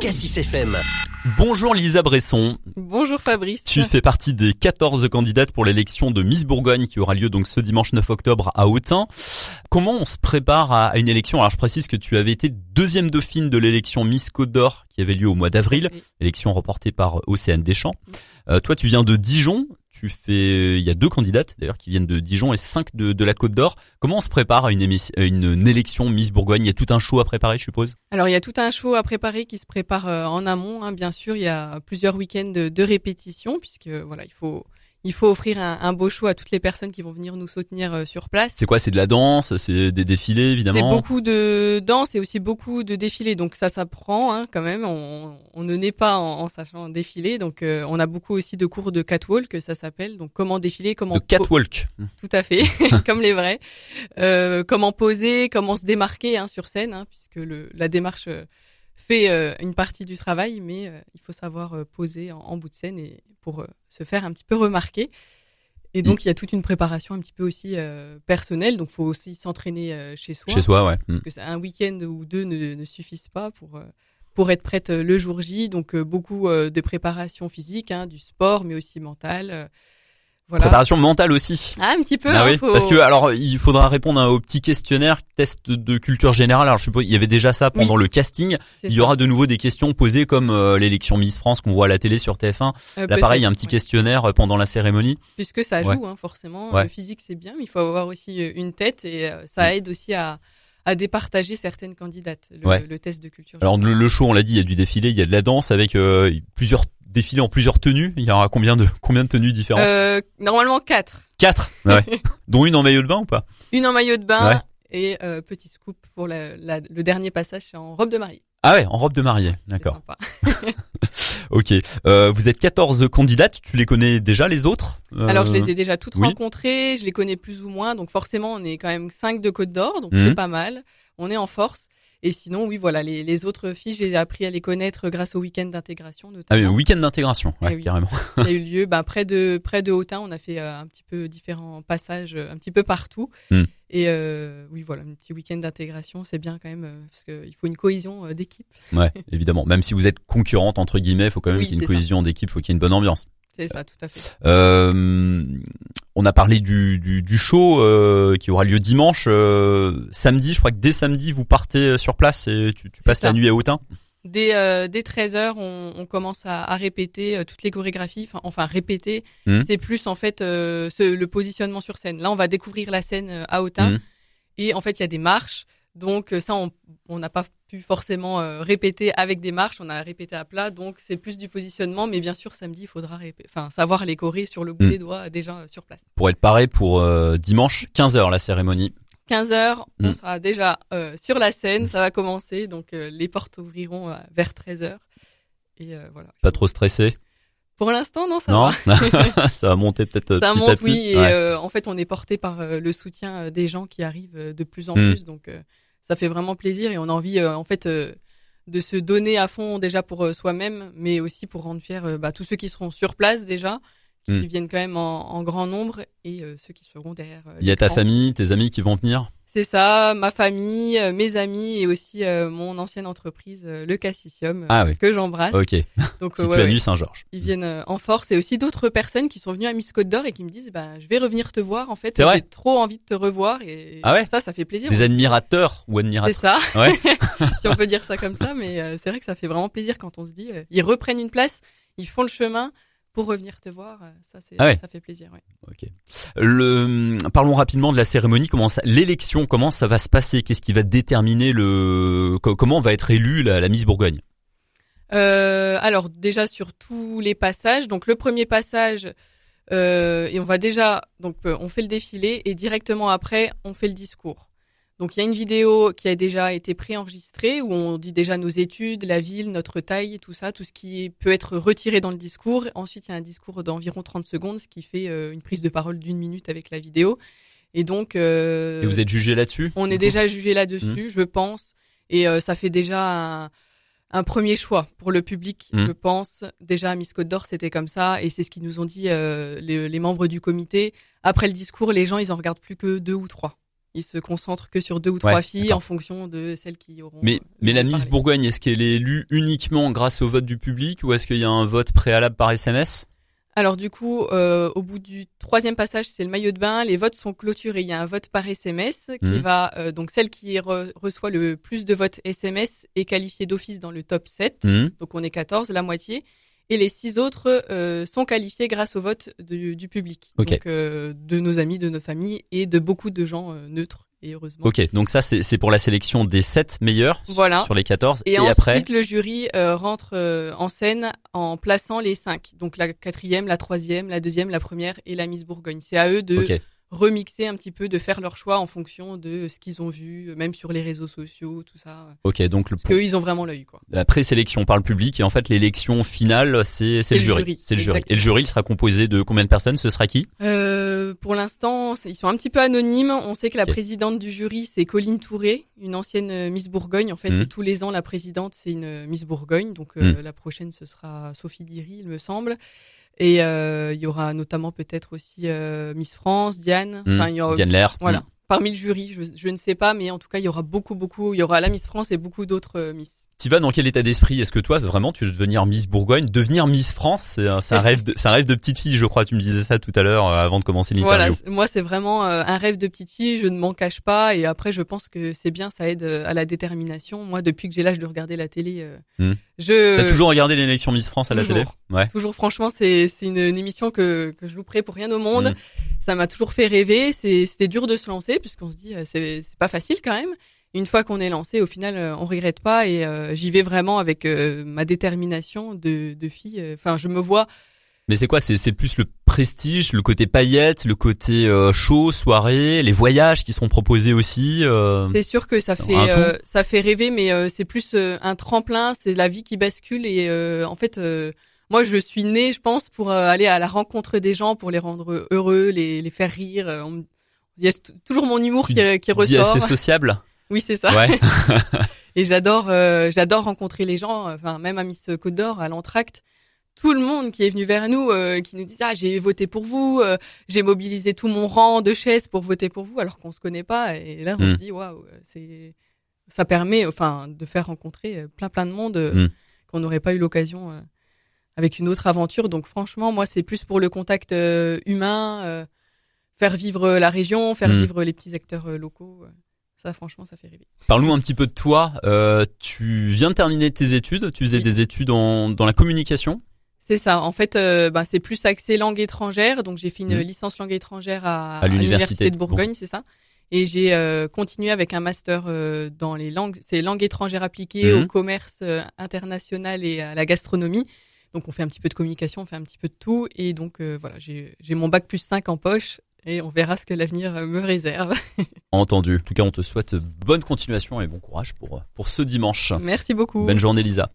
Cassis FM. Bonjour Lisa Bresson. Bonjour Fabrice. Tu fais partie des 14 candidates pour l'élection de Miss Bourgogne qui aura lieu donc ce dimanche 9 octobre à Autun. Comment on se prépare à une élection? Alors je précise que tu avais été deuxième dauphine de l'élection Miss Côte d'Or qui avait lieu au mois d'avril, élection remportée par Océane Deschamps. Euh, toi tu viens de Dijon, tu fais, il y a deux candidates d'ailleurs qui viennent de Dijon et cinq de, de la Côte d'Or. Comment on se prépare à une, élection Miss Bourgogne? Il y a tout un show à préparer, je suppose? Alors il y a tout un show à préparer qui se prépare euh, en amont. Hein, bien sûr, il y a plusieurs week-ends de, de répétition puisque voilà, il faut il faut offrir un, un, beau show à toutes les personnes qui vont venir nous soutenir euh, sur place. C'est quoi C'est de la danse C'est des défilés évidemment C'est beaucoup de danse et aussi beaucoup de défilés. Donc ça, ça prend hein, quand même. On, on, ne naît pas en, en sachant défiler. Donc euh, on a beaucoup aussi de cours de catwalk, ça s'appelle. Donc comment défiler, comment... De catwalk Tout à fait, comme les vrais. Euh, comment poser, comment se démarquer hein, sur scène, hein, puisque le, la démarche euh, fait euh, une partie du travail, mais euh, il faut savoir euh, poser en, en, bout de scène et pour se faire un petit peu remarquer. Et donc, il y a toute une préparation un petit peu aussi personnelle. Donc, faut aussi s'entraîner chez soi. Chez soi, ouais. Parce que un week-end ou deux ne, ne suffisent pas pour pour être prête le jour J. Donc, beaucoup de préparation physique, hein, du sport, mais aussi mental voilà. Préparation mentale aussi. Ah, un petit peu. Ah hein, oui, faut... parce que alors il faudra répondre au petit questionnaire test de culture générale. Alors je suppose il y avait déjà ça pendant oui. le casting. Il y ça. aura de nouveau des questions posées comme euh, l'élection Miss France qu'on voit à la télé sur TF1. Euh, Là pareil, il y a un petit ouais. questionnaire euh, pendant la cérémonie. Puisque ça joue ouais. hein, forcément. Le physique c'est bien, mais il faut avoir aussi euh, une tête et ça aide aussi à à départager certaines candidates, le, ouais. le test de culture. Alors le, le, show, on l'a dit, il y a du défilé, il y a de la danse avec euh, plusieurs défilés en plusieurs tenues. Il y aura combien de combien de tenues différentes euh, Normalement quatre. Quatre, ouais. dont une en maillot de bain ou pas? Une en maillot de bain ouais. et euh, petit scoop pour la, la, le dernier passage, en robe de mariée. Ah ouais, en robe de mariée, d'accord. ok. Euh, vous êtes 14 candidates, tu les connais déjà les autres? Euh... Alors je les ai déjà toutes oui. rencontrées, je les connais plus ou moins, donc forcément on est quand même 5 de Côte d'Or, donc mmh. c'est pas mal, on est en force. Et sinon, oui, voilà, les, les autres filles, j'ai appris à les connaître grâce au week-end d'intégration, notamment. Ah oui, week-end d'intégration, ouais, oui. carrément. Il y a eu lieu, bah, près de près de Autun, on a fait euh, un petit peu différents passages, un petit peu partout. Mm. Et euh, oui, voilà, un petit week-end d'intégration, c'est bien quand même euh, parce qu'il faut une cohésion euh, d'équipe. Ouais, évidemment. Même si vous êtes concurrente entre guillemets, il faut quand même oui, qu'il y ait une cohésion d'équipe, il faut qu'il y ait une bonne ambiance. C'est ça, tout à fait. Euh, on a parlé du, du, du show euh, qui aura lieu dimanche, euh, samedi. Je crois que dès samedi, vous partez sur place et tu, tu passes ça. la nuit à Autun. Dès, euh, dès 13h, on, on commence à, à répéter euh, toutes les chorégraphies. Enfin, enfin répéter, mmh. c'est plus en fait euh, ce, le positionnement sur scène. Là, on va découvrir la scène à Autun. Mmh. Et en fait, il y a des marches. Donc ça, on n'a pas pu forcément euh, répéter avec des marches, on a répété à plat, donc c'est plus du positionnement, mais bien sûr samedi il faudra enfin savoir les chorés sur le bout mmh. des doigts déjà euh, sur place. Pour être paré pour euh, dimanche 15h la cérémonie. 15h, mmh. on sera déjà euh, sur la scène, ça va commencer, donc euh, les portes ouvriront vers 13h. Et voilà. Pas trop stressé? Pour l'instant, non, ça non va. ça va monter peut-être ça petit monte, à petit. oui. Et ouais. euh, en fait, on est porté par euh, le soutien des gens qui arrivent de plus en mmh. plus. Donc, euh, ça fait vraiment plaisir et on a envie, euh, en fait, de se donner à fond déjà pour soi-même, mais aussi pour rendre fiers bah, tous ceux qui seront sur place déjà, qui mmh. viennent quand même en, en grand nombre, et ceux qui seront derrière. Il y a ta famille, tes amis qui vont venir? C'est ça, ma famille, euh, mes amis et aussi euh, mon ancienne entreprise, euh, le Cassisium, ah, oui. que j'embrasse. Ok. Donc, si ouais, ouais, Saint-Georges. Ils viennent en force et aussi d'autres personnes qui sont venues à Miss Côte d'Or et qui me disent, bah, je vais revenir te voir. En fait, j'ai trop envie de te revoir et ah ouais ça, ça fait plaisir. Des admirateurs ou admiratrices. C'est ça. Si on peut dire ça comme ça, mais c'est vrai que ça fait vraiment plaisir quand on se dit, ils reprennent une place, ils font le chemin pour revenir te voir, ça c'est ah ouais. ça fait plaisir. Ouais. Ok. Le parlons rapidement de la cérémonie. Comment ça, l'élection, comment ça va se passer? Qu'est-ce qui va déterminer le comment va être élue la, la Miss Bourgogne? Euh, Alors déjà sur tous les passages. Donc le premier passage euh, et on va déjà donc on fait le défilé et directement après on fait le discours. Donc il y a une vidéo qui a déjà été préenregistrée où on dit déjà nos études, la ville, notre taille, tout ça, tout ce qui peut être retiré dans le discours. Ensuite, il y a un discours d'environ 30 secondes, ce qui fait euh, une prise de parole d'une minute avec la vidéo. Et donc... Euh, et vous êtes jugé là-dessus On est déjà jugé là-dessus, mmh. je pense. Et euh, ça fait déjà un, un, premier choix pour le public, mmh. je pense. Déjà à Miss Côte d'Or, c'était comme ça. Et c'est ce qu'ils nous ont dit euh, les, les membres du comité. Après le discours, les gens, ils en regardent plus que deux ou trois. Ils se concentrent que sur deux ou trois filles en fonction de celles qui auront. Mais, mais la Miss Bourgogne, est-ce qu'elle est élue uniquement grâce au vote du public ou est-ce qu'il y a un vote préalable par SMS alors du coup, euh, au bout du troisième passage, c'est le maillot de bain. Les votes sont clôturés. Il y a un vote par SMS qui mmh. va euh, donc celle qui reçoit le plus de votes SMS est qualifiée d'office dans le top 7. Mmh. Donc on est 14, la moitié. Et les six autres euh, sont qualifiés grâce au vote du public, donc de nos amis, de nos familles et de beaucoup de gens neutres et heureusement. Ok, donc ça c'est pour la sélection des 7 meilleurs voilà. sur les 14. Et, et ensuite après... le jury euh, rentre euh, en scène en plaçant les 5. Donc la quatrième, la troisième, la deuxième, la première et la Miss Bourgogne. C'est à eux de remixer un petit peu, de faire leur choix en fonction de ce qu'ils ont vu, même sur les réseaux sociaux, tout ça. Ok, donc le parce qu'eux ils ont vraiment l'œil quoi. La présélection par le public et en fait l'élection finale c'est c'est le, jury. C'est le jury. Et le jury il sera composé de combien de personnes? Ce sera qui? Euh, Pour l'instant ils sont un petit peu anonymes. On sait que la présidente du jury c'est Colline Touré, une ancienne euh, Miss Bourgogne. En fait mmh. tous les ans la présidente c'est une euh, Miss Bourgogne, donc euh, mmh. la prochaine ce sera Sophie Diry il me semble. Et euh, il y aura notamment peut-être aussi euh, Miss France, Diane. Mmh. Enfin, Diane Lair. Voilà. Mmh. Parmi le jury, je, je, ne sais pas, mais en tout cas, il y aura beaucoup, beaucoup. Il y aura la Miss France et beaucoup d'autres euh, Miss. Tu vas dans quel état d'esprit Est-ce que toi vraiment tu veux devenir Miss Bourgogne, devenir Miss France? C'est un, un, rêve, c'est un rêve de petite fille, je crois. Tu me disais ça tout à l'heure euh, avant de commencer l'interview. Voilà, moi c'est vraiment euh, un rêve de petite fille. Je ne m'en cache pas. Et après, je pense que c'est bien, ça aide euh, à la détermination. Moi, depuis que j'ai l'âge de regarder la télé, hmm. je. T'as toujours regardé l'élection Miss France à la télé? Ouais. Toujours. Franchement, c'est c'est une, émission que que je louperai pour rien au monde. Hmm. Ça m'a toujours fait rêver. C'est c'était dur de se lancer puisqu'on se dit c'est pas facile quand même une fois qu'on est lancé, au final, euh, on regrette pas et euh, j'y vais vraiment avec euh, ma détermination de, de fille. Enfin, je me vois. Mais c'est quoi C'est plus le prestige, le côté paillette, le côté show, soirée, les voyages qui sont proposés aussi. C'est sûr que ça fait ça fait rêver, mais c'est plus un tremplin. C'est la vie qui bascule et en fait. moi, je suis née, je pense, pour aller à la rencontre des gens, pour les rendre heureux, les, les faire rire. Il y a toujours mon humour qui, qui ressort. assez sociable? Oui, c'est ça. Ouais. et j'adore, euh, j'adore rencontrer les gens. Enfin, même à Miss Côte d'Or, à l'entracte, tout le monde qui est venu vers nous, euh, qui nous dit ah j'ai voté pour vous, euh, j'ai mobilisé tout mon rang de chaises pour voter pour vous, alors qu'on se connaît pas. Et là, on hmm. se dit waouh, c'est ça permet, enfin, de faire rencontrer plein plein de monde hmm. qu'on n'aurait pas eu l'occasion avec une autre aventure. Donc franchement, moi, c'est plus pour le contact humain, faire vivre la région, faire hmm. vivre les petits acteurs locaux. Ça, franchement, ça fait rêver. Parle-nous un petit peu de toi. Euh, tu viens de terminer tes études. Tu faisais des études en, dans la communication. C'est ça. En fait, euh, bah, c'est plus axé langue étrangère. Donc, j'ai fait une mmh. licence langue étrangère à, l'université de Bourgogne, c'est ça. Et j'ai euh, continué avec un master dans les langues, c'est langue étrangère appliquée mmh. au commerce euh, international et à la gastronomie. Donc, on fait un petit peu de communication, on fait un petit peu de tout. Et donc, voilà, j'ai mon bac plus 5 en poche et on verra ce que l'avenir me réserve. Entendu. En tout cas, on te souhaite bonne continuation et bon courage pour, pour ce dimanche. Merci beaucoup. Bonne journée, Lisa.